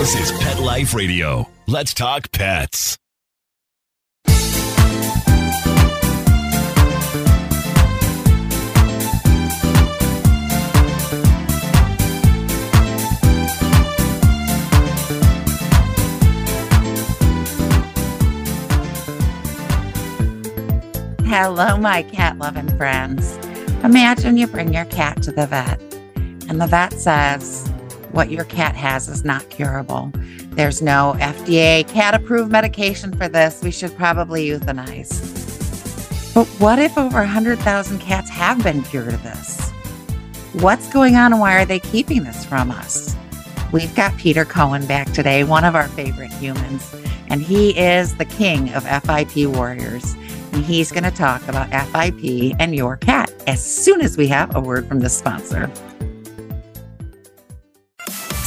This is Pet Life Radio. Let's talk pets. Hello, my cat loving friends. Imagine you bring your cat to the vet, and the vet says what your cat has is not curable. There's no FDA cat approved medication for this. We should probably euthanize. But what if over 100,000 cats have been cured of this? What's going on and why are they keeping this from us? We've got Peter Cohen back today, one of our favorite humans, and he is the king of FIP warriors and he's going to talk about FIP and your cat as soon as we have a word from the sponsor.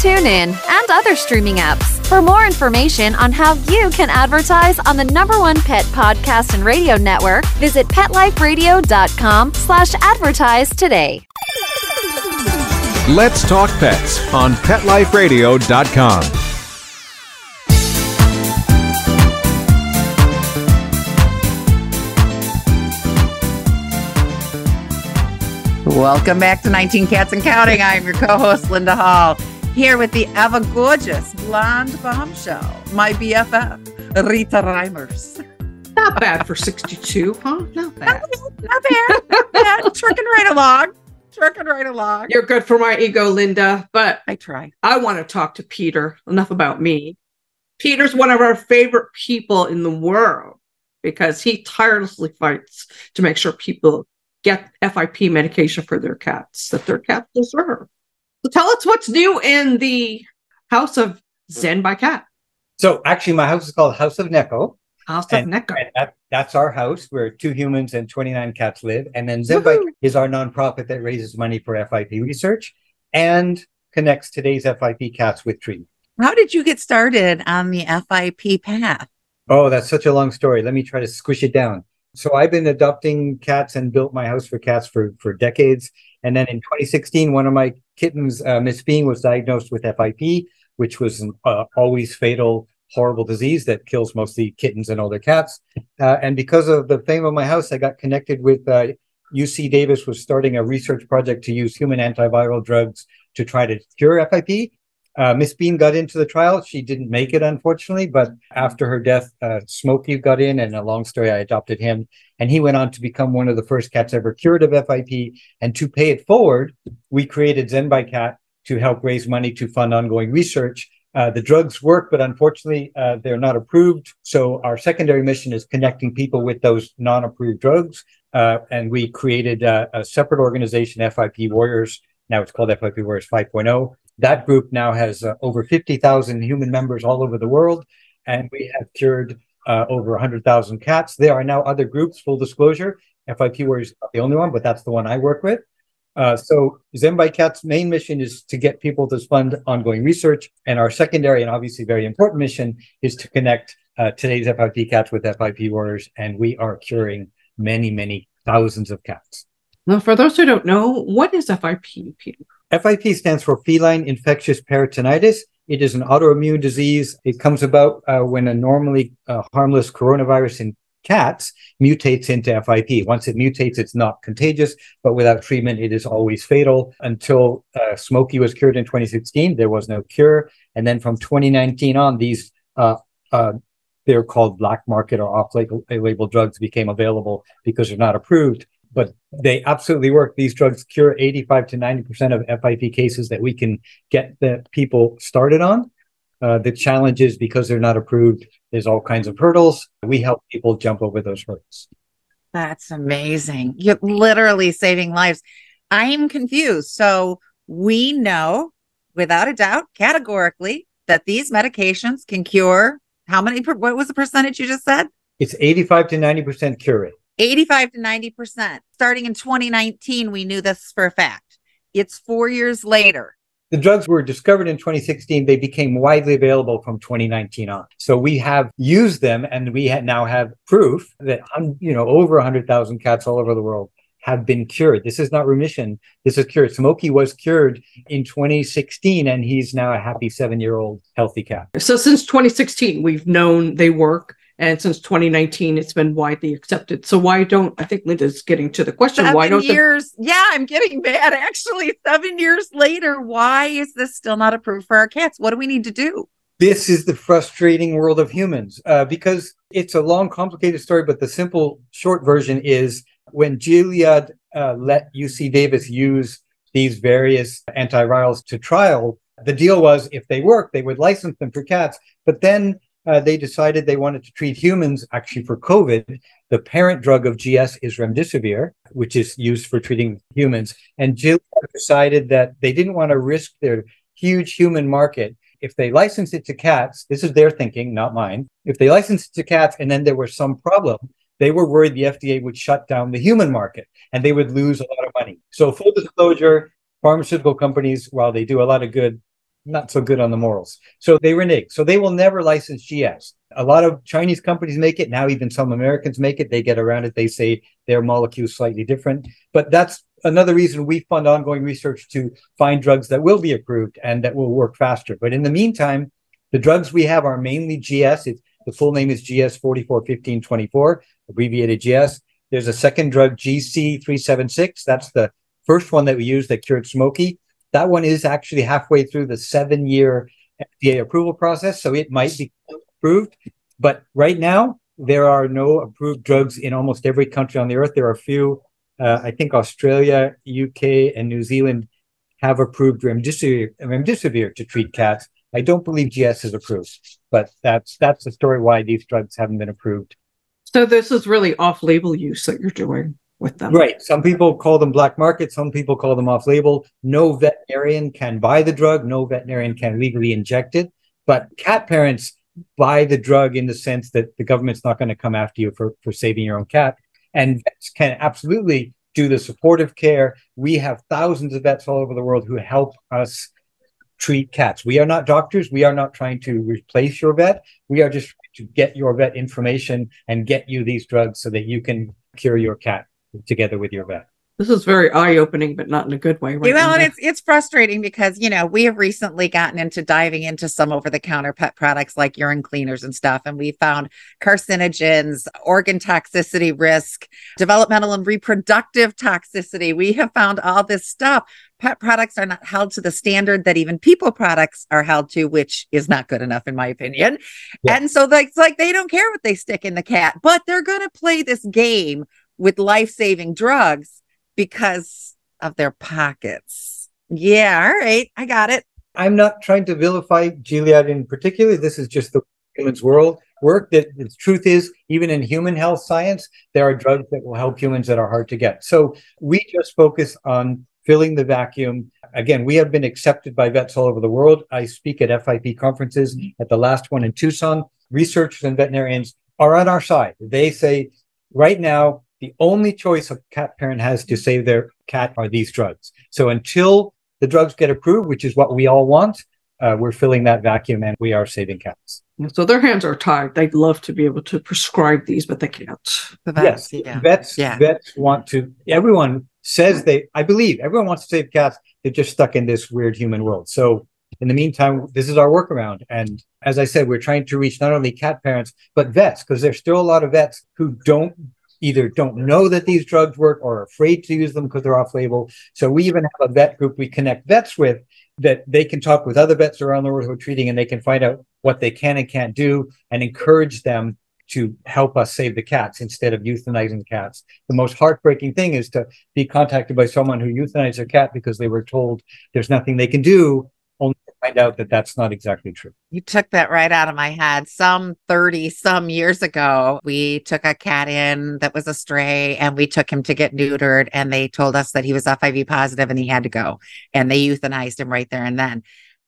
TuneIn, and other streaming apps. For more information on how you can advertise on the number one pet podcast and radio network, visit PetLifeRadio.com slash advertise today. Let's Talk Pets on PetLifeRadio.com. Welcome back to 19 Cats and Counting. I'm your co host, Linda Hall, here with the ever gorgeous blonde bombshell, my BFF, Rita Reimers. Not bad for 62, huh? Not bad. Not bad. Not bad. Trucking right along. Trucking right along. You're good for my ego, Linda, but I try. I want to talk to Peter. Enough about me. Peter's one of our favorite people in the world because he tirelessly fights to make sure people get FIP medication for their cats that their cats deserve. So tell us what's new in the house of Zen by Cat. So actually, my house is called House of Neko. House of And, Neko. and that, that's our house where two humans and 29 cats live. And then Zen by Cat Woohoo. is our nonprofit that raises money for FIP research and connects today's FIP cats with treatment. How did you get started on the FIP path? Oh, that's such a long story. Let me try to squish it down. So I've been adopting cats and built my house for cats for, for decades. And then in 2016, one of my kittens, uh, Miss Bean, was diagnosed with FIP, which was an uh, always fatal, horrible disease that kills mostly kittens and older cats. Uh, and because of the fame of my house, I got connected with uh, UC Davis was starting a research project to use human antiviral drugs to try to cure FIP. Uh, Miss Bean got into the trial. She didn't make it, unfortunately, but after her death, uh, Smokey got in, and a long story, I adopted him. And he went on to become one of the first cats ever cured of FIP. And to pay it forward, we created Zen by Cat to help raise money to fund ongoing research. Uh, the drugs work, but unfortunately, uh, they're not approved. So our secondary mission is connecting people with those non-approved drugs. Uh, and we created uh, a separate organization, FIP Warriors. Now it's called FIP Warriors 5.0 that group now has uh, over 50,000 human members all over the world, and we have cured uh, over 100,000 cats. There are now other groups, full disclosure. FIP Warriors is not the only one, but that's the one I work with. Uh, so Zen Cat's main mission is to get people to fund ongoing research, and our secondary and obviously very important mission is to connect uh, today's FIP cats with FIP Warriors, and we are curing many, many thousands of cats. Now, for those who don't know, what is FIP, Peter? FIP stands for feline infectious peritonitis. It is an autoimmune disease. It comes about uh, when a normally uh, harmless coronavirus in cats mutates into FIP. Once it mutates, it's not contagious, but without treatment, it is always fatal. Until uh, Smokey was cured in 2016, there was no cure. And then from 2019 on, these uh, uh, they're called black market or off-label drugs became available because they're not approved but they absolutely work. These drugs cure 85 to 90% of FIP cases that we can get the people started on. Uh, the challenge is because they're not approved, there's all kinds of hurdles. We help people jump over those hurdles. That's amazing. You're literally saving lives. I'm confused. So we know without a doubt, categorically, that these medications can cure how many? What was the percentage you just said? It's 85 to 90% cure rate. 85 to 90%. Starting in 2019, we knew this for a fact. It's four years later. The drugs were discovered in 2016. They became widely available from 2019 on. So we have used them and we ha- now have proof that, um, you know, over 100,000 cats all over the world have been cured. This is not remission. This is cured. Smokey was cured in 2016 and he's now a happy seven year old healthy cat. So since 2016, we've known they work. And since 2019, it's been widely accepted. So why don't I think Linda's getting to the question? Seven why don't the years. yeah, I'm getting mad. Actually, seven years later, why is this still not approved for our cats? What do we need to do? This is the frustrating world of humans uh, because it's a long, complicated story. But the simple, short version is when Gilead uh, let UC Davis use these various antivirals to trial, the deal was if they work, they would license them for cats. But then uh, they decided they wanted to treat humans actually for COVID. The parent drug of GS is remdesivir, which is used for treating humans. And Gilead decided that they didn't want to risk their huge human market if they license it to cats, this is their thinking, not mine. If they license it to cats and then there was some problem, they were worried the FDA would shut down the human market and they would lose a lot of money. So, full disclosure, pharmaceutical companies, while they do a lot of good, not so good on the morals. So they renege. So they will never license GS. A lot of Chinese companies make it. Now even some Americans make it. They get around it. They say their molecule is slightly different. But that's another reason we fund ongoing research to find drugs that will be approved and that will work faster. But in the meantime, the drugs we have are mainly GS. It's, the full name is GS 441524, abbreviated GS. There's a second drug, GC376. That's the first one that we use that cured Smokey. That one is actually halfway through the seven year FDA approval process, so it might be approved. But right now, there are no approved drugs in almost every country on the earth. There are a few, uh, I think Australia, UK, and New Zealand have approved remdesivir, remdesivir to treat cats. I don't believe GS is approved, but that's that's the story why these drugs haven't been approved. So this is really off-label use that you're doing with them. Right. Some people call them black market. Some people call them off label. No veterinarian can buy the drug. No veterinarian can legally inject it. But cat parents buy the drug in the sense that the government's not going to come after you for, for saving your own cat. And vets can absolutely do the supportive care. We have thousands of vets all over the world who help us treat cats. We are not doctors. We are not trying to replace your vet. We are just trying to get your vet information and get you these drugs so that you can cure your cat together with your vet. This is very eye-opening, but not in a good way. Right well, and it's it's frustrating because you know we have recently gotten into diving into some over-the-counter pet products like urine cleaners and stuff, and we found carcinogens, organ toxicity risk, developmental and reproductive toxicity. We have found all this stuff. Pet products are not held to the standard that even people products are held to, which is not good enough in my opinion. Yeah. And so like, it's like they don't care what they stick in the cat, but they're going to play this game with life-saving drugs because of their pockets. Yeah, all right, I got it. I'm not trying to vilify Gilead in particular. This is just the humans world work. That the truth is, even in human health science, there are drugs that will help humans that are hard to get. So we just focus on filling the vacuum. Again, we have been accepted by vets all over the world. I speak at FIP conferences. At the last one in Tucson, researchers and veterinarians are on our side. They say, right now, the only choice a cat parent has to save their cat are these drugs. So until the drugs get approved, which is what we all want, uh, we're filling that vacuum and we are saving cats. so their hands are tied. They'd love to be able to prescribe these, but they can't. The yes, vets, yeah. vets, Yeah. vets want to. Everyone says they. I believe everyone wants to save cats. They're just stuck in this weird human world. So in the meantime, this is our workaround. And as I said, we're trying to reach not only cat parents but vets because there's still a lot of vets who don't either don't know that these drugs work or are afraid to use them because they're off label. So we even have a vet group we connect vets with that they can talk with other vets around the world who are treating and they can find out what they can and can't do and encourage them to help us save the cats instead of euthanizing cats. The most heartbreaking thing is to be contacted by someone who euthanized their cat because they were told there's nothing they can do, find out that that's not exactly true. You took that right out of my head. Some 30 some years ago, we took a cat in that was a stray and we took him to get neutered and they told us that he was FIV positive and he had to go and they euthanized him right there and then.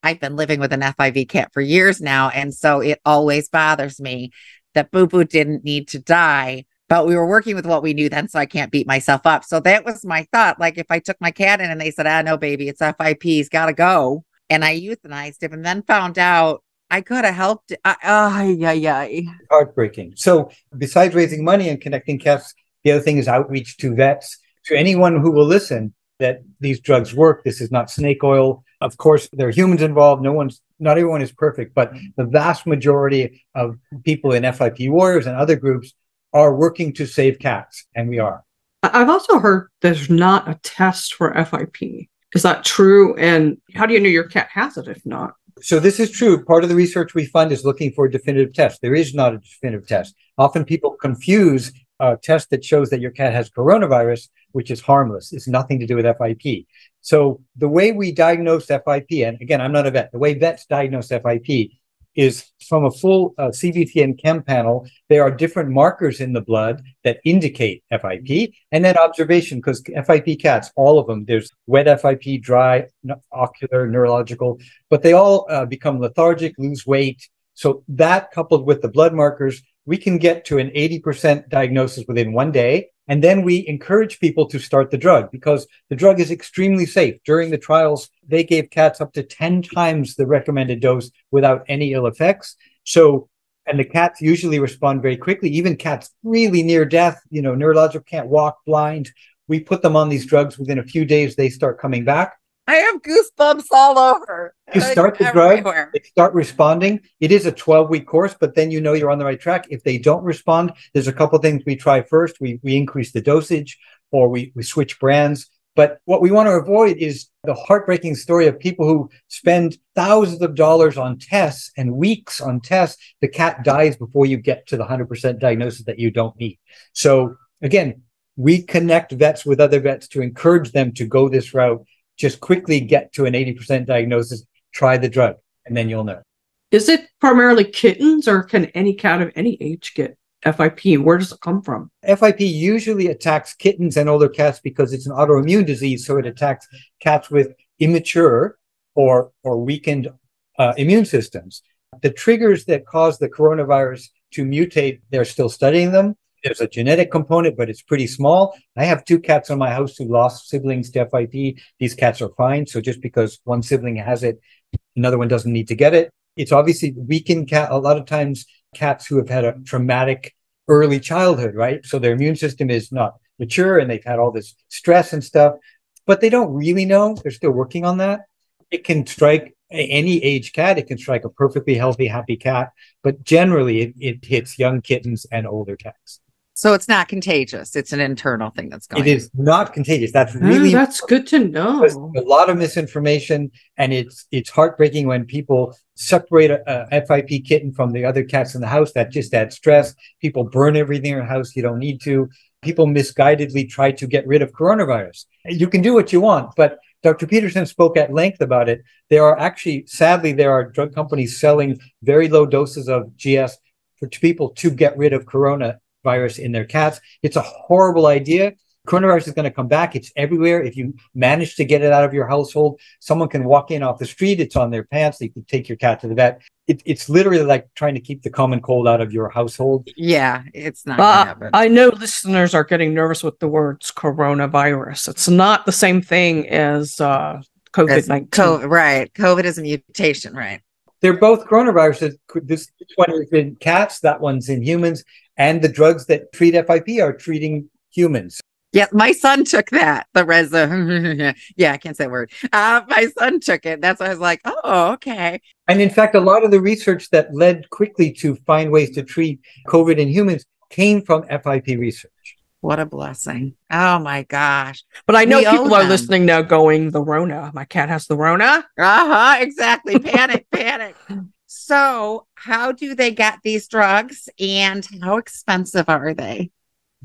I've been living with an FIV cat for years now. And so it always bothers me that Boo Boo didn't need to die. But we were working with what we knew then, so I can't beat myself up. So that was my thought. Like if I took my cat in and they said, ah, no, baby, it's FIP, he's got to go. And I euthanized him and then found out I could have helped. Uh, oh, yeah, yeah. Heartbreaking. So besides raising money and connecting cats, the other thing is outreach to vets, to anyone who will listen that these drugs work. This is not snake oil. Of course, there are humans involved. No one's, not everyone is perfect, but the vast majority of people in FIP Warriors and other groups are working to save cats, and we are. I've also heard there's not a test for FIP. Is that true? And how do you know your cat has it if not? So this is true. Part of the research we fund is looking for a definitive test. There is not a definitive test. Often people confuse a test that shows that your cat has coronavirus, which is harmless. It's nothing to do with FIP. So the way we diagnose FIP, and again, I'm not a vet, the way vets diagnose FIP is from a full uh, and chem panel. There are different markers in the blood that indicate FIP, and then observation because FIP cats, all of them, there's wet FIP, dry, ocular, neurological, but they all uh, become lethargic, lose weight. So that coupled with the blood markers, we can get to an 80% diagnosis within one day. And then we encourage people to start the drug because the drug is extremely safe. During the trials, they gave cats up to 10 times the recommended dose without any ill effects. So, and the cats usually respond very quickly. Even cats really near death, you know, neurological can't walk, blind. We put them on these drugs within a few days, they start coming back. I have goosebumps all over. You start the drug, they start responding. It is a 12 week course, but then you know you're on the right track. If they don't respond, there's a couple things we try first. We, we increase the dosage or we, we switch brands. But what we want to avoid is the heartbreaking story of people who spend thousands of dollars on tests and weeks on tests. The cat dies before you get to the 100% diagnosis that you don't need. So again, we connect vets with other vets to encourage them to go this route just quickly get to an 80% diagnosis, try the drug, and then you'll know. Is it primarily kittens or can any cat of any age get FIP? Where does it come from? FIP usually attacks kittens and older cats because it's an autoimmune disease. So it attacks cats with immature or, or weakened uh, immune systems. The triggers that cause the coronavirus to mutate, they're still studying them there's a genetic component, but it's pretty small. I have two cats in my house who lost siblings to FIP. These cats are fine. So just because one sibling has it, another one doesn't need to get it. It's obviously weakened cat. A lot of times cats who have had a traumatic early childhood, right? So their immune system is not mature and they've had all this stress and stuff, but they don't really know. They're still working on that. It can strike any age cat. It can strike a perfectly healthy, happy cat, but generally it, it hits young kittens and older cats. So it's not contagious. It's an internal thing that's going. It is not contagious. That's ah, really oh, that's good to know. A lot of misinformation, and it's it's heartbreaking when people separate a, a, FIP kitten from the other cats in the house. That just adds stress. People burn everything in your house. You don't need to. People misguidedly try to get rid of coronavirus. You can do what you want, but Dr. Pedersen spoke at length about it. There are actually, sadly, there are drug companies selling very low doses of GS for people to get rid of corona virus in their cats. It's a horrible idea. Coronavirus is going to come back. It's everywhere. If you manage to get it out of your household, someone can walk in off the street. It's on their pants. They can take your cat to the vet. It, it's literally like trying to keep the common cold out of your household. Yeah, it's not. Uh, I know listeners are getting nervous with the words coronavirus. It's not the same thing as uh, COVID nineteen. right. COVID is a mutation. Right. They're both coronaviruses. This one is in cats. That one's in humans and the drugs that treat FIP are treating humans. Yeah, my son took that. The reza. yeah, I can't say a word. Uh, my son took it. That's why I was like, oh, okay. And in fact, a lot of the research that led quickly to find ways to treat COVID in humans came from FIP research. What a blessing. Oh my gosh. But I know we people are listening now going, the Rona. My cat has the Rona. Uh huh. Exactly. Panic, panic. So, how do they get these drugs and how expensive are they?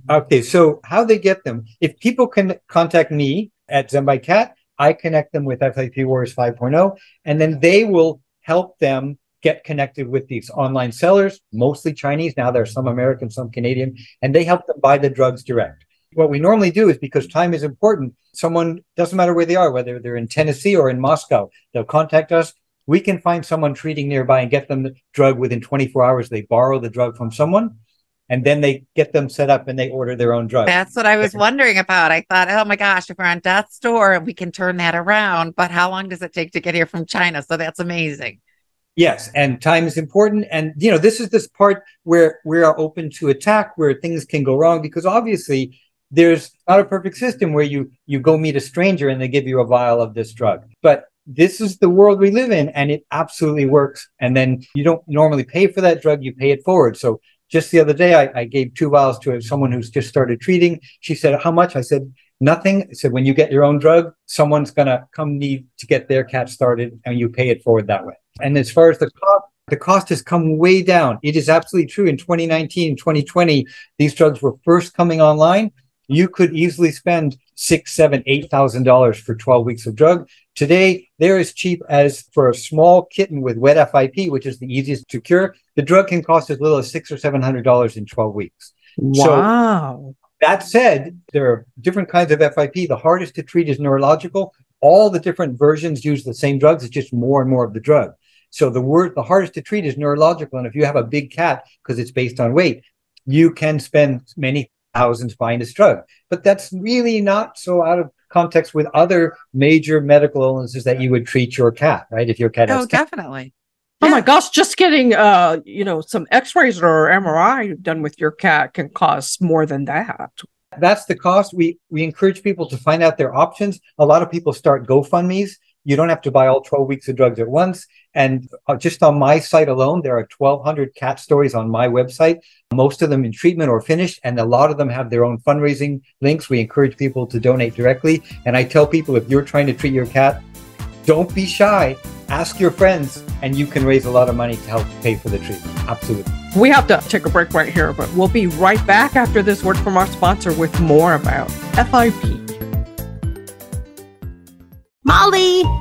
Okay, so how they get them? If people can contact me at Zen by Cat, I connect them with FIP Warriors 5.0, and then they will help them get connected with these online sellers, mostly Chinese. Now there are some American, some Canadian, and they help them buy the drugs direct. What we normally do is because time is important, someone doesn't matter where they are, whether they're in Tennessee or in Moscow, they'll contact us we can find someone treating nearby and get them the drug within 24 hours. They borrow the drug from someone and then they get them set up and they order their own drug. That's what I was wondering about. I thought, oh my gosh, if we're on death's door, we can turn that around. But how long does it take to get here from China? So that's amazing. Yes, and time is important. And you know, this is this part where we are open to attack, where things can go wrong, because obviously there's not a perfect system where you you go meet a stranger and they give you a vial of this drug. But this is the world we live in, and it absolutely works. And then you don't normally pay for that drug; you pay it forward. So just the other day, I, I gave two vials to someone who's just started treating. She said, "How much?" I said, "Nothing." Said, "When you get your own drug, someone's gonna come need to get their cat started, and you pay it forward that way." And as far as the cost, the cost has come way down. It is absolutely true. In 2019, 2020, these drugs were first coming online. You could easily spend six, seven, eight thousand dollars for 12 weeks of drug. Today, they're as cheap as for a small kitten with wet FIP, which is the easiest to cure. The drug can cost as little as six or seven hundred dollars in 12 weeks. Wow. So, that said, there are different kinds of FIP. The hardest to treat is neurological. All the different versions use the same drugs. It's just more and more of the drug. So the word the hardest to treat is neurological. And if you have a big cat, because it's based on weight, you can spend many thousands buying this drug. But that's really not so out of context with other major medical illnesses that you would treat your cat, right? If your cat has Oh, definitely. Oh my gosh, just getting uh, you know, some x-rays or MRI done with your cat can cost more than that. that's the cost. We we encourage people to find out their options. A lot of people start GoFundMe's. You don't have to buy all 12 weeks of drugs at once. And uh, just on my site alone, there are 1,200 cat stories on my website, most of them in treatment or finished. And a lot of them have their own fundraising links. We encourage people to donate directly. And I tell people if you're trying to treat your cat, don't be shy. Ask your friends, and you can raise a lot of money to help pay for the treatment. Absolutely. We have to take a break right here, but we'll be right back after this word from our sponsor with more about FIP.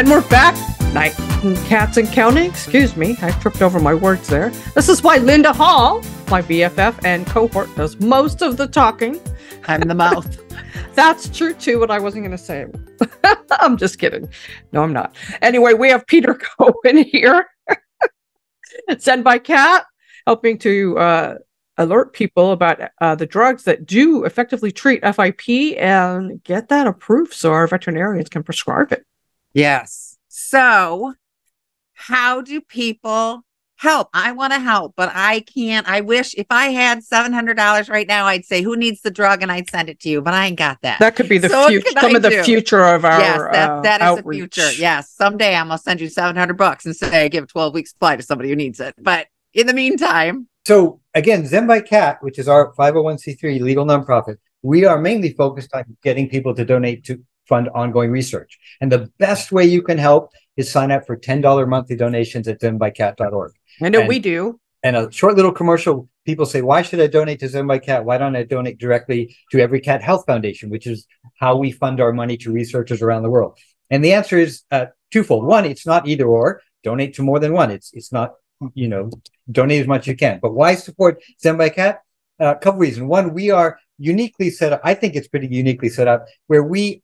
And we're back. Night cats and counting. Excuse me, I tripped over my words there. This is why Linda Hall, my BFF and cohort, does most of the talking. I'm the mouth. That's true too, but I wasn't going to say it. I'm just kidding. No, I'm not. Anyway, we have Peter Cohen here. Zen by Cat, helping to uh, alert people about uh, the drugs that do effectively treat FIP and get that approved so our veterinarians can prescribe it. Yes. So, how do people help? I want to help, but I can't. I wish if I had $700 right now, I'd say, Who needs the drug? And I'd send it to you, but I ain't got that. That could be the So future, some I of the future of our yes, that, uh, that is outreach. the future. Yes. Someday I'm going to send you 700 bucks and say, give 12 weeks supply to somebody who needs it. But in the meantime, So again, Zen by Cat, which is our 501c3 legal nonprofit, we are mainly focused on getting people to donate to fund ongoing research. And the best way you can help is sign up for $10 monthly donations at zenbycat.org. I know And- we do. And a short little commercial, people say, why should I donate to Zen by Cat? Why don't I donate directly to Every Cat Health Foundation, which is how we fund our money to researchers around the world? And the answer is uh, twofold. One, it's not either or. Donate to more than one. It's it's not, you know, donate as much as you can. But why support Zen by Cat? Uh, a couple reasons. One, we are uniquely set up. I think it's pretty uniquely set up where we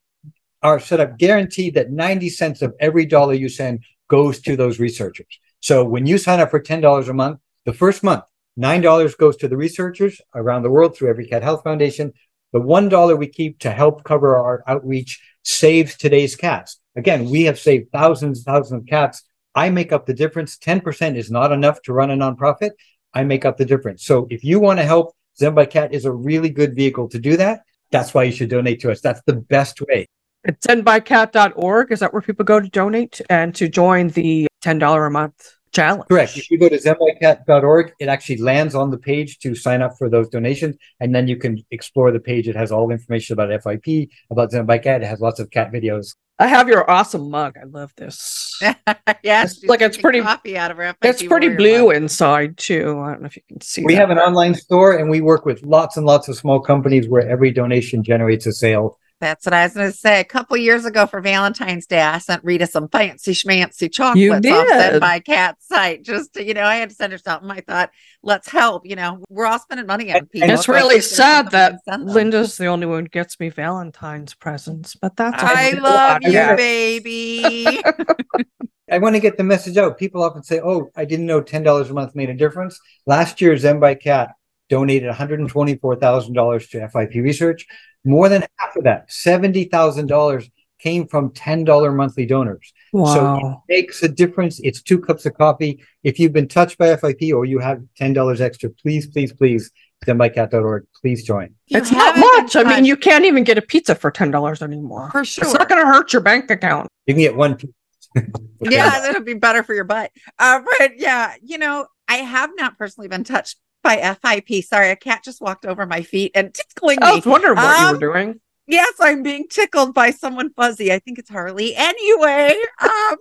are set up guaranteed that 90 cents of every dollar you send goes to those researchers. So when you sign up for $10 a month, the first month, $9 goes to the researchers around the world through Every Cat Health Foundation. The one dollar we keep to help cover our outreach saves today's cats. Again, we have saved thousands and thousands of cats. I make up the difference. 10% is not enough to run a nonprofit. I make up the difference. So if you want to help, Zen Cat is a really good vehicle to do that. That's why you should donate to us. That's the best way. It's zenbycat.org. Is that where people go to donate and to join the $10 a month challenge? Correct. If you go to zenbycat.org, it actually lands on the page to sign up for those donations. And then you can explore the page. It has all the information about FIP, about Zen by Cat. It has lots of cat videos. I have your awesome mug. I love this. yes, It's like it's pretty coffee out of her. It's pretty blue inside too. I don't know if you can see. We that. have an online store and we work with lots and lots of small companies where every donation generates a sale. That's what I was going to say. A couple years ago for Valentine's Day, I sent Rita some fancy schmancy chocolates off did. Zen by Cat site. Just to, you know, I had to send her something. I thought, let's help. You know, we're all spending money on people. It's really sad that them and send them. Linda's the only one who gets me Valentine's presents, but that's I love you, Yeah. baby. I want to get the message out. People often say, Oh, I didn't know $10 a month made a difference. Last year, Zen by Cat donated $124,000 to FIP research. More than half of that, $70,000, came from $10 monthly donors. Wow. So it makes a difference. It's two cups of coffee. If you've been touched by FIP or you have $10 extra, please, please, please, zenbycat.org, please join. You it's not much. I mean, you can't even get a pizza for ten dollars anymore. for sure. It's not going to hurt your bank account. You can get one. piece. yeah, that'll be better for your butt. Uh, but yeah, you know, I have not personally been touched by FIP. Sorry, a cat just walked over my feet and tickling me. I me. was wondering what you Um, were doing. Yes, I'm being tickled by someone fuzzy. I think it's Harley. Anyway, um,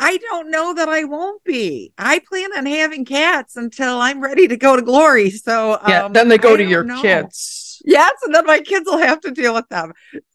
I don't know that I won't be. I plan on having cats until I'm ready to go to glory. So Yeah. um, then they go I to your know. kids. Yes, and then my kids will have to deal with them.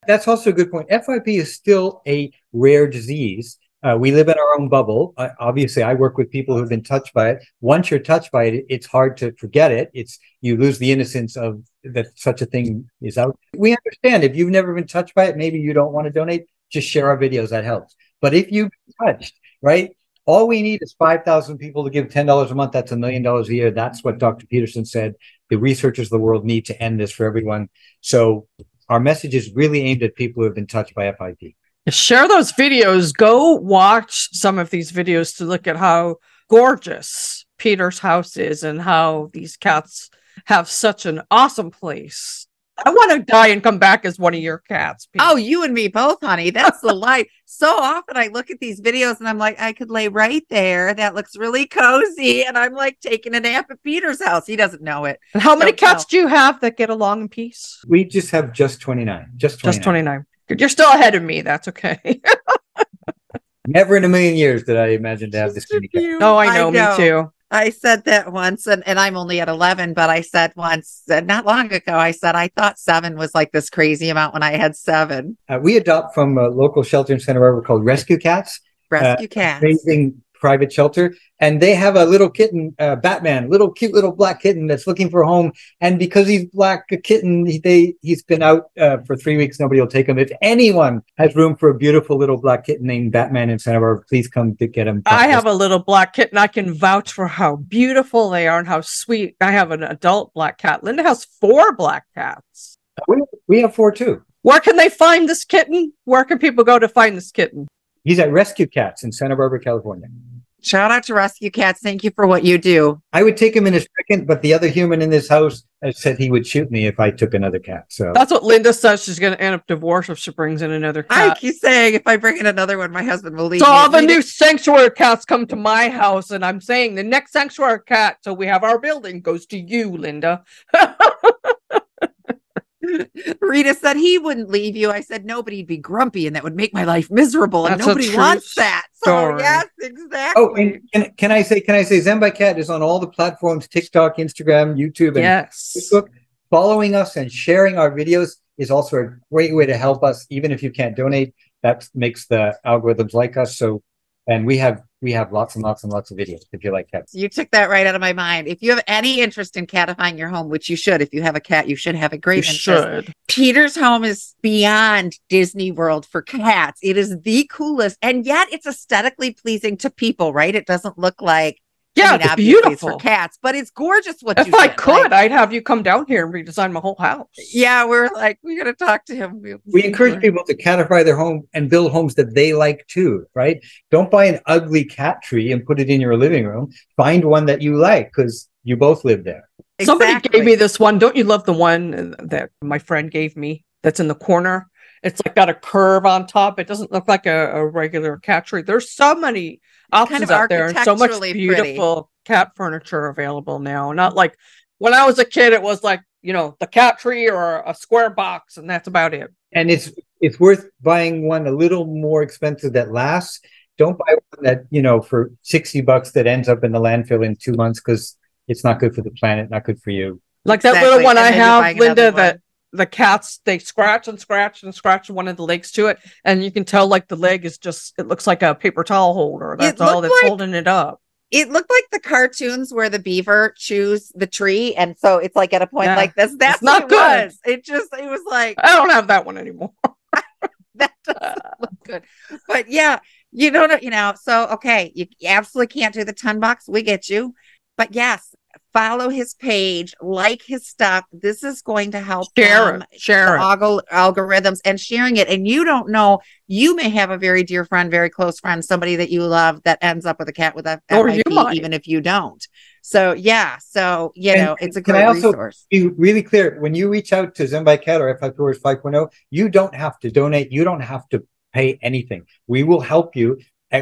That's also a good point. FIP is still a rare disease. Uh, we live in our own bubble. Obviously, I work with people who've been touched by it. Once you're touched by it, it's hard to forget it. It's you lose the innocence of that such a thing is out. We understand if you've never been touched by it, maybe you don't want to donate. Just share our videos. That helps. But if you've been touched, right? All we need is 5,000 people to give $10 a month. That's a million dollars a year. That's what Dr. Pedersen said. The researchers of the world need to end this for everyone. So our message is really aimed at people who have been touched by FIP. Share those videos. Go watch some of these videos to look at how gorgeous Peter's house is and how these cats have such an awesome place. I want to die and come back as one of your cats. Pete. Oh, you and me both, honey. That's the life. So often I look at these videos and I'm like, I could lay right there. That looks really cozy. And I'm like taking a nap at Peter's house. He doesn't know it. And how many Don't cats do you have that get along in peace? We just have just 29. Just 29. Just 29. Good. You're still ahead of me. That's okay. Never in a million years did I imagine to have this many cats. oh, I know, me too. I said that once, and, and I'm only at 11, but I said once, uh, not long ago, I said I thought seven was like this crazy amount when I had seven. Uh, we adopt from a local shelter in Santa Barbara called Rescue Cats. Rescue cats. amazing private shelter and they have a little kitten uh, batman little cute little black kitten that's looking for a home and because he's black a kitten he, they he's been out uh, for three weeks nobody will take him if anyone has room for a beautiful little black kitten named batman in santa barbara please come to get him I have a little black kitten. I can vouch for how beautiful they are and how sweet. I have an adult black cat. Linda has four black cats. we, we have four too Where can they find this kitten? Where can people go to find this kitten? he's at rescue cats in santa barbara california Shout out to Rescue Cats. Thank you for what you do. i would take him in a second but the other human in this house has said he would shoot me if i took another cat so That's what Linda says. She's going to end up divorced if she brings in another I cat. keep saying if I bring in another one, my husband will leave. So me. all the Rita- new sanctuary cats come to my house, and I'm saying the next sanctuary cat, so we have our building, goes to you, Linda. Rita said he wouldn't leave you. I said nobody would be grumpy and that would make my life miserable. And That's nobody wants that. So story. yes, oh, exactly. Oh, and can, can I say, can I say Zen by Cat is on all the platforms, TikTok, Instagram, YouTube, and yes. Facebook. Following us and sharing our videos is also a great way to help us, even if you can't donate. That makes the algorithms like us. So, and we have we have lots and lots and lots of videos if you like cats. You took that right out of my mind. If you have any interest in catifying your home, which you should, if you have a cat, you should have a great You interest. should. Peter's home is beyond Disney World for cats. It is the coolest, and yet it's aesthetically pleasing to people, right? It doesn't look like Yeah, I mean, they're it's beautiful. for cats, but it's gorgeous what If you I did. could, Like, I'd have you come down here and redesign my whole house. yeah, we're like, we got to talk to him. We encourage people to catify their home and build homes that they like too, right? Don't buy an ugly cat tree and put it in your living room. Find one that you like because you both live there. Somebody gave me this one. Don't you love the one that my friend gave me that's in the corner? It's like got a curve on top. It doesn't look like a, a regular cat tree. There's so many options of out there and so much architecturally pretty. beautiful cat furniture available now. Not like when I was a kid, it was like, you know, the cat tree or a square box, and that's about it. And it's it's worth buying one a little more expensive that lasts. Don't buy one that, you know, for 60 bucks that ends up in the landfill in two months because it's not good for the planet, not good for you. Like that Exactly, little one and I have, Linda, that the cats they scratch and scratch and scratch one of the legs to it, and you can tell like the leg is just it looks like a paper towel holder. That's all that's like- holding it up. it looked like the cartoons where the beaver chews the tree, and so it's like at a point Yeah. like this. That's not what it good. was. It just it was like I don't have that one anymore. that doesn't look good. But yeah, you don't know, you know. So okay, you absolutely can't do the ton box. We get you, but yes, follow his page, like his stuff. This is going to help Share them. Share the algorithms and sharing it. And you don't know, you may have a very dear friend, very close friend, somebody that you love that ends up with a cat with a Or you might. even if you don't. So yeah, so you And know, it's a can I great also resource. Be really clear when you reach out to Zen by Cat or FIP Warriors 5.0, you don't have to donate. You don't have to pay anything. We will help you.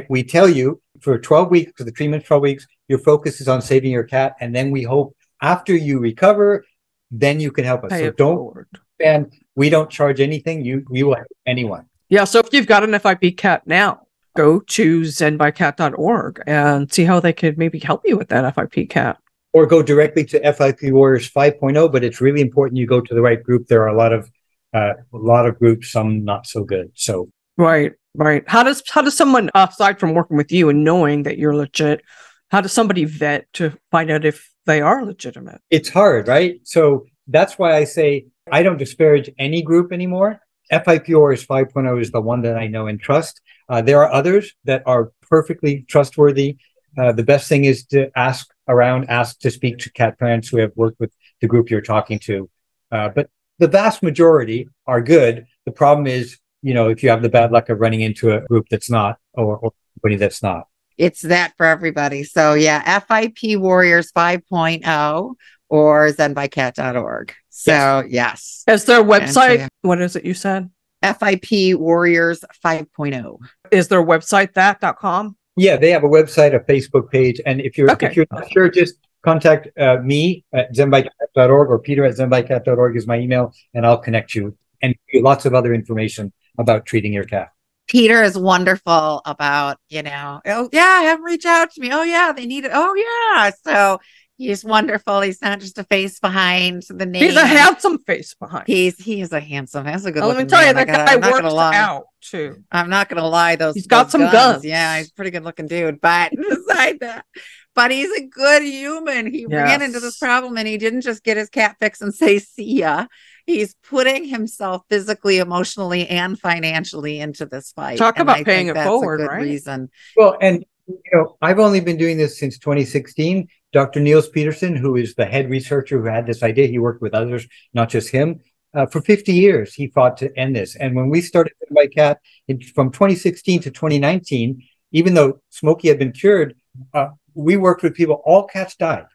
We tell you for 12 weeks, for the treatment 12 weeks, your focus is on saving your cat. And then we hope after you recover, then you can help us. Pay so don't forward. and we don't charge anything. You we will help anyone. Yeah, so if you've got an FIP cat now, go to zenbycat.org and see how they could maybe help you with that FIP cat. Or go directly to FIP Warriors 5.0, but it's really important you go to the right group. There are a lot of uh, a lot of groups, some not so good. So Right, right. How does how does someone aside from working with you and knowing that you're legit, how does somebody vet to find out if they are legitimate? it's hard, right? So that's why I say I don't disparage any group anymore. FIP Warriors 5.0 is the one that I know and trust. Uh, there are others that are perfectly trustworthy. Uh, the best thing is to ask around, ask to speak to cat parents who have worked with the group you're talking to. Uh, but the vast majority are good. The problem is, you know, if you have the bad luck of running into a group that's not or, or somebody that's not. It's that for everybody. So yeah, FIP Warriors 5.0 or zenbycat.org. So yes, Is their Answer, website? yeah. What is it you said? FIP Warriors oh. 5.0. Is their website that.com? Yeah, they have a website, a Facebook page, and if you're Okay. if you're not sure, just contact uh, me at zenbycat.org or Peter at zenbycat.org is my email, and I'll connect you and give you lots of other information about treating your cat. Peter is wonderful about, you know, oh yeah, have them reach out to me. Oh yeah, they need it. Oh yeah. So he's wonderful. He's not just a face behind the name. He's a handsome face behind. He's he is a handsome. That's a good. Oh, let me tell you, man. I that guy I'm works out too. I'm not gonna lie. Those He's got those some guns. Yeah, he's a pretty good looking dude. But beside that, but he's a good human. He ran into this problem and he didn't just get his cat fixed and say see ya. He's putting himself physically, emotionally, and financially into this fight. Talk And about I paying think it that's a forward, good right? Reason. Well, and you know, I've only been doing this since 2016. Dr. Niels Pedersen, who is the head researcher who had this idea, he worked with others, not just him. Uh, for 50 years, he fought to end this. And when we started by Cat in, from 2016 to 2019, even though Smokey had been cured, uh, we worked with people. All cats died,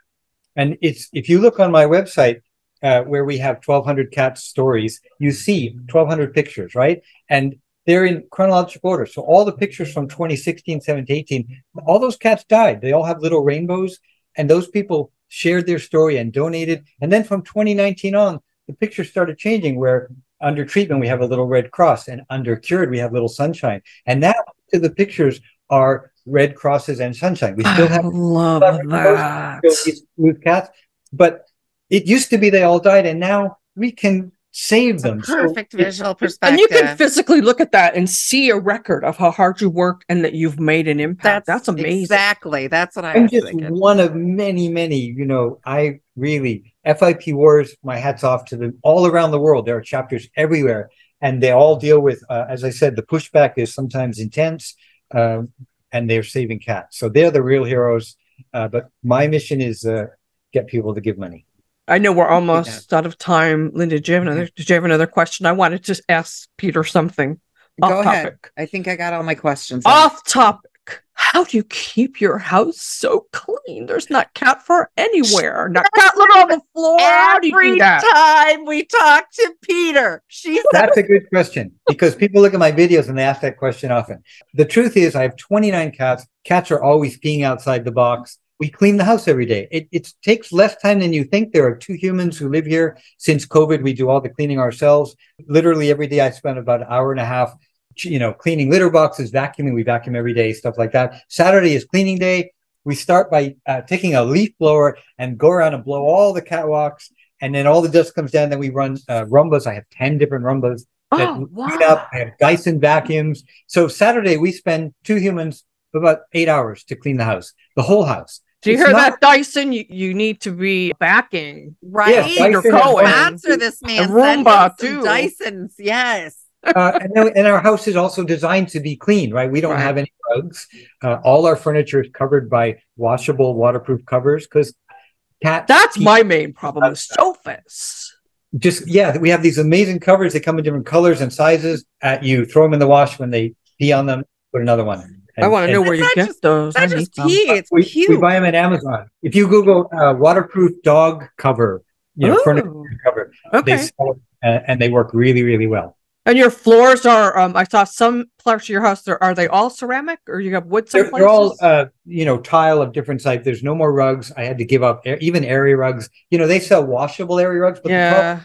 and it's if you look on my website uh, where we have 1,200 cat stories, you see 1,200 pictures, right? And they're in chronological order. So all the pictures from 2016, 17, 18, all those cats died. They all have little rainbows, and those people shared their story and donated. And then from 2019 on, the pictures started changing where under treatment we have a little red cross and under cured we have little sunshine. And now the pictures are red crosses and sunshine. We still I have love Still that. these smooth cats, but it used to be they all died, and now we can save them. So Perfect it's- visual perspective. And you can physically look at that and see a record of how hard you worked and that you've made an impact. That's, amazing. Exactly. That's what I I'm was just thinking. one of many, many. You know, I really FIP Warriors. My hats off to them all around the world. There are chapters everywhere, and they all deal with, uh, as I said, the pushback is sometimes intense, um, and they're saving cats. So they're the real heroes. Uh, but my mission is uh, get people to give money. I know we're almost out of time. Linda, do you have another, mm-hmm. did you have another question? I wanted to ask Peter something. Go Off ahead. topic. I think I got all my questions. Off topic. How do you keep your house so clean? There's not cat fur anywhere. Not cat litter on the floor. How do do Every time we talk to Peter, she That's a good question because people look at my videos and they ask that question often. The truth is, I have 29 cats. Cats are always peeing outside the box. We clean the house every day. It, it takes less time than you think. There are two humans who live here. Since COVID, we do all the cleaning ourselves. Literally every day, I spend about an hour and a half, you know, cleaning litter boxes, vacuuming. We vacuum every day, stuff like that. Saturday is cleaning day. We start by uh, taking a leaf blower and go around and blow all the catwalks, and then all the dust comes down. Then we run uh, Roombas. I have 10 different Roombas that Oh, clean up. I have Dyson vacuums. So Saturday we spend two humans about eight hours to clean the house, the whole house. Do you It's hear not- that, Dyson? You, you need to be backing. right? Yes, Peter Dyson and Cohen. Answer this man. A Send Roomba, too. Dysons, yes. uh, and, then, and our house is also designed to be clean, right? We don't Right. have any rugs. Uh, all our furniture is covered by washable, waterproof covers because cat. That's my main problem with sofas. just yeah. We have these amazing covers. They come in different colors and sizes. At you throw them in the wash when they pee on them. Put another one. I want to know where you get just- those. I That's just some. pee. It's we, cute. we buy them at Amazon. If you Google uh, waterproof dog cover, you know, Ooh. furniture cover, they Okay. sell it, uh, and they work really, really well. And your floors are, um, I saw some parts of your house, are, are they all ceramic or you have wood some They're, they're all, uh, you know, tile of different types. There's no more rugs. I had to give up air, even area rugs. You know, they sell washable area rugs, but the problem- yeah.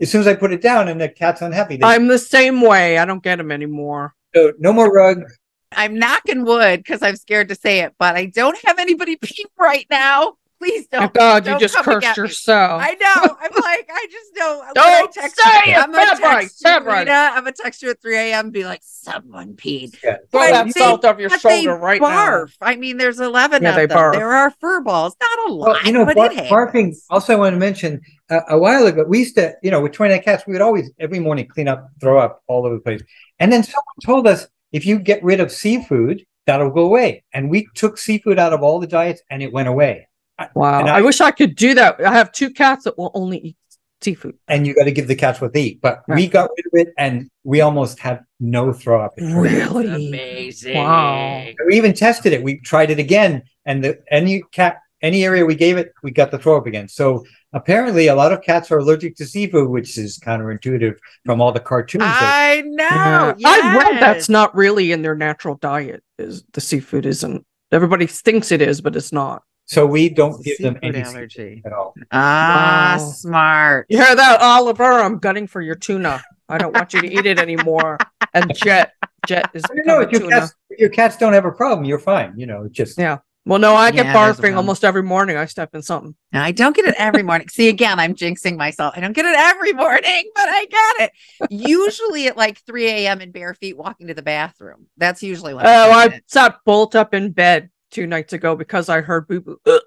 as soon as I put it down and the cat's unhappy, they, I'm the same way. I don't get them anymore. so no more rugs. I'm knocking wood because I'm scared to say it, but I don't have anybody pee right now. Please don't. Oh God, you don't just cursed yourself. I know. I'm like, I just don't. Don't I text say you, it, I'm gonna February, text you, February. Rita. I'm gonna text you at 3 a.m. be like, someone peed. Yeah. Throw But that they- salt off your but they shoulder right now. barf. I mean, there's 11 Yeah, of they them. barf. There are fur balls. Not a lot, Well, you know, but bar- barfing. Also, I want to mention uh, a while ago, we used to, you know, with 29 cats, we would always every morning clean up, throw up all over the place. And then someone told us if you get rid of seafood, that'll go away. And we took seafood out of all the diets, and it went away. Wow. And I, I- wish I could do that. I have two cats that will only eat seafood. And you got to give the cats what they eat. But we got rid of it, and we almost had no throw up. Really? Amazing. Wow. We even tested it. We tried it again, and the any cat, any area we gave it, we got the throw up again. So apparently, a lot of cats are allergic to seafood, which is counterintuitive from all the cartoons. that- I know. Yeah. I read that's not really in their natural diet. Is the seafood isn't? Everybody thinks it is, but it's not. so we don't give them any allergy. at all. Ah, Wow. smart. You hear that, Oliver? I'm gunning for your tuna. I don't want you to eat it anymore. And Jet, Jet is I don't know becoming if your cats, if your cats don't have a problem, you're fine. You know, just Yeah. Well, no, I get Yeah, there's barfing almost every morning. I step in something. No, I don't get it every morning. See, again, I'm jinxing myself. I don't get it every morning, but I get it. Usually at like 3 a.m. in bare feet walking to the bathroom. That's usually when Oh, I I sat bolt up in bed two nights ago because I heard boo boo. Uh,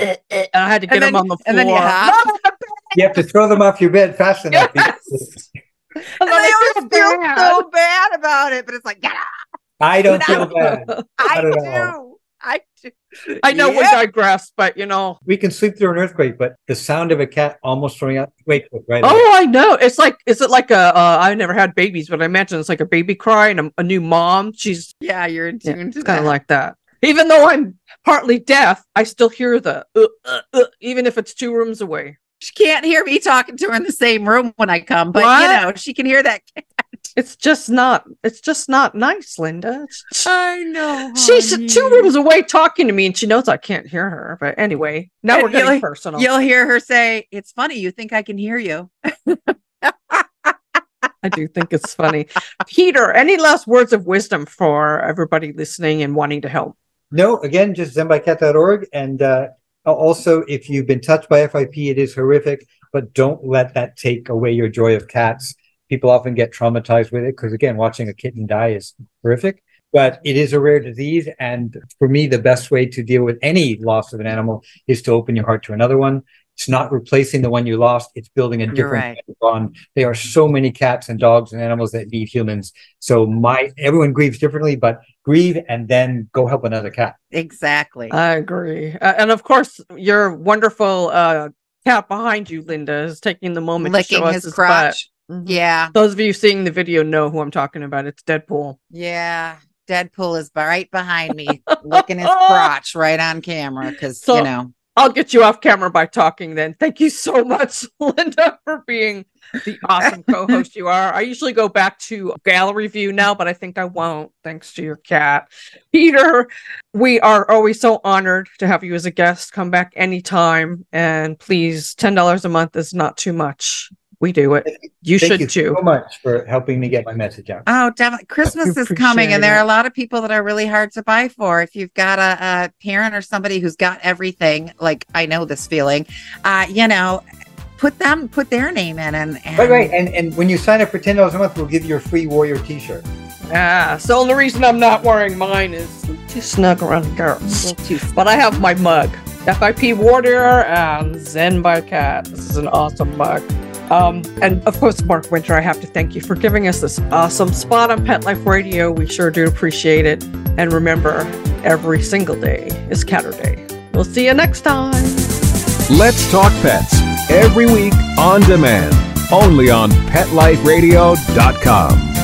uh, uh, I had to get And him then- on the floor. and then you have- you have to throw them off your bed fast enough. Yes. And then I I always feel feel bad. so bad about it, but it's like, get out. I don't feel No. bad. I Not at do. All. I do. I know we digress, but you know. We can sleep through an earthquake, but the sound of a cat almost throwing out wake up right away. Oh, I know. It's like, is it like a? Uh, I never had babies, but I imagine it's like a baby cry and a, a new mom. She's Yeah, you're in yeah, tune it's to kind of like that. Even though I'm partly deaf, I still hear the, uh, uh, uh, even if it's two rooms away. She can't hear me talking to her in the same room when I come, but you know, she can hear that. It's just not. It's just not nice, Linda. I know. She's two rooms away talking to me, and she knows I can't hear her. But anyway, now And we're getting you'll- personal. You'll hear her say, It's funny, you think I can hear you. I do think it's funny. Peter, any last words of wisdom for everybody listening and wanting to help? No, again, just zenbycat.org. And uh, also, if you've been touched by FIP, it is horrific, but don't let that take away your joy of cats. People often get traumatized with it because, again, watching a kitten die is horrific. But it is a rare disease. And for me, the best way to deal with any loss of an animal is to open your heart to another one. It's not replacing the one you lost. It's building a different right. bond. There are so many cats and dogs and animals that need humans. So my everyone grieves differently, but grieve and then go help another cat. Exactly. I agree. Uh, and of course, your wonderful uh, cat behind you, Linda, is taking the moment to Licking show us his his crotch. Mhm. yeah. Those of you seeing the video know who I'm talking about. It's Deadpool. Yeah. Deadpool is right behind me, licking his crotch right on camera because, So- you know, I'll get you off camera by talking then. Thank you so much, Linda, for being the awesome co host you are. I usually go back to gallery view now, but I think I won't thanks to your cat. Peter, we are always so honored to have you as a guest. Come back anytime. And please, $10 a month is not too much. We do it. You Thank should you too. so much for helping me get my message out. Oh, definitely. Christmas is coming, appreciate and there are a lot of people that are really hard to buy for. If you've got a, a parent or somebody who's got everything, like I know this feeling, uh, you know, put them, put their name in, and, and Right, right. And and when you sign up for ten dollars a month, we'll give you a free warrior T-shirt. Ah, So the only reason I'm not wearing mine is too snug around the girls. But I have my mug. FIP Warrior and Zen by Cat. This is an awesome mug. Um, and of course, Mark Winter, I have to thank you for giving us this awesome spot on Pet Life Radio. We sure do appreciate it. And remember, every single day is Catter Day. We'll see you next time. Let's Talk Pets every week on demand, only on PetLifeRadio.com.